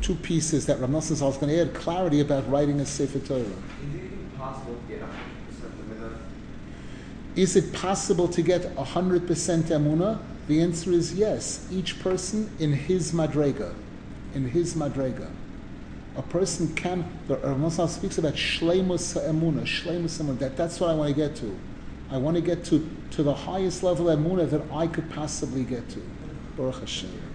Two pieces that Rav Nosson is going to add clarity about writing a Sefer Torah. Is it possible to get 100% emuna? The answer is yes. Each person in his madrega. In his madrega. A person can, the Rav Nosson speaks about shleimus emuna, shleimus emuna. That, that's what I want to get to. I want to get to, to the highest level of Emunah that I could possibly get to. Baruch Hashem.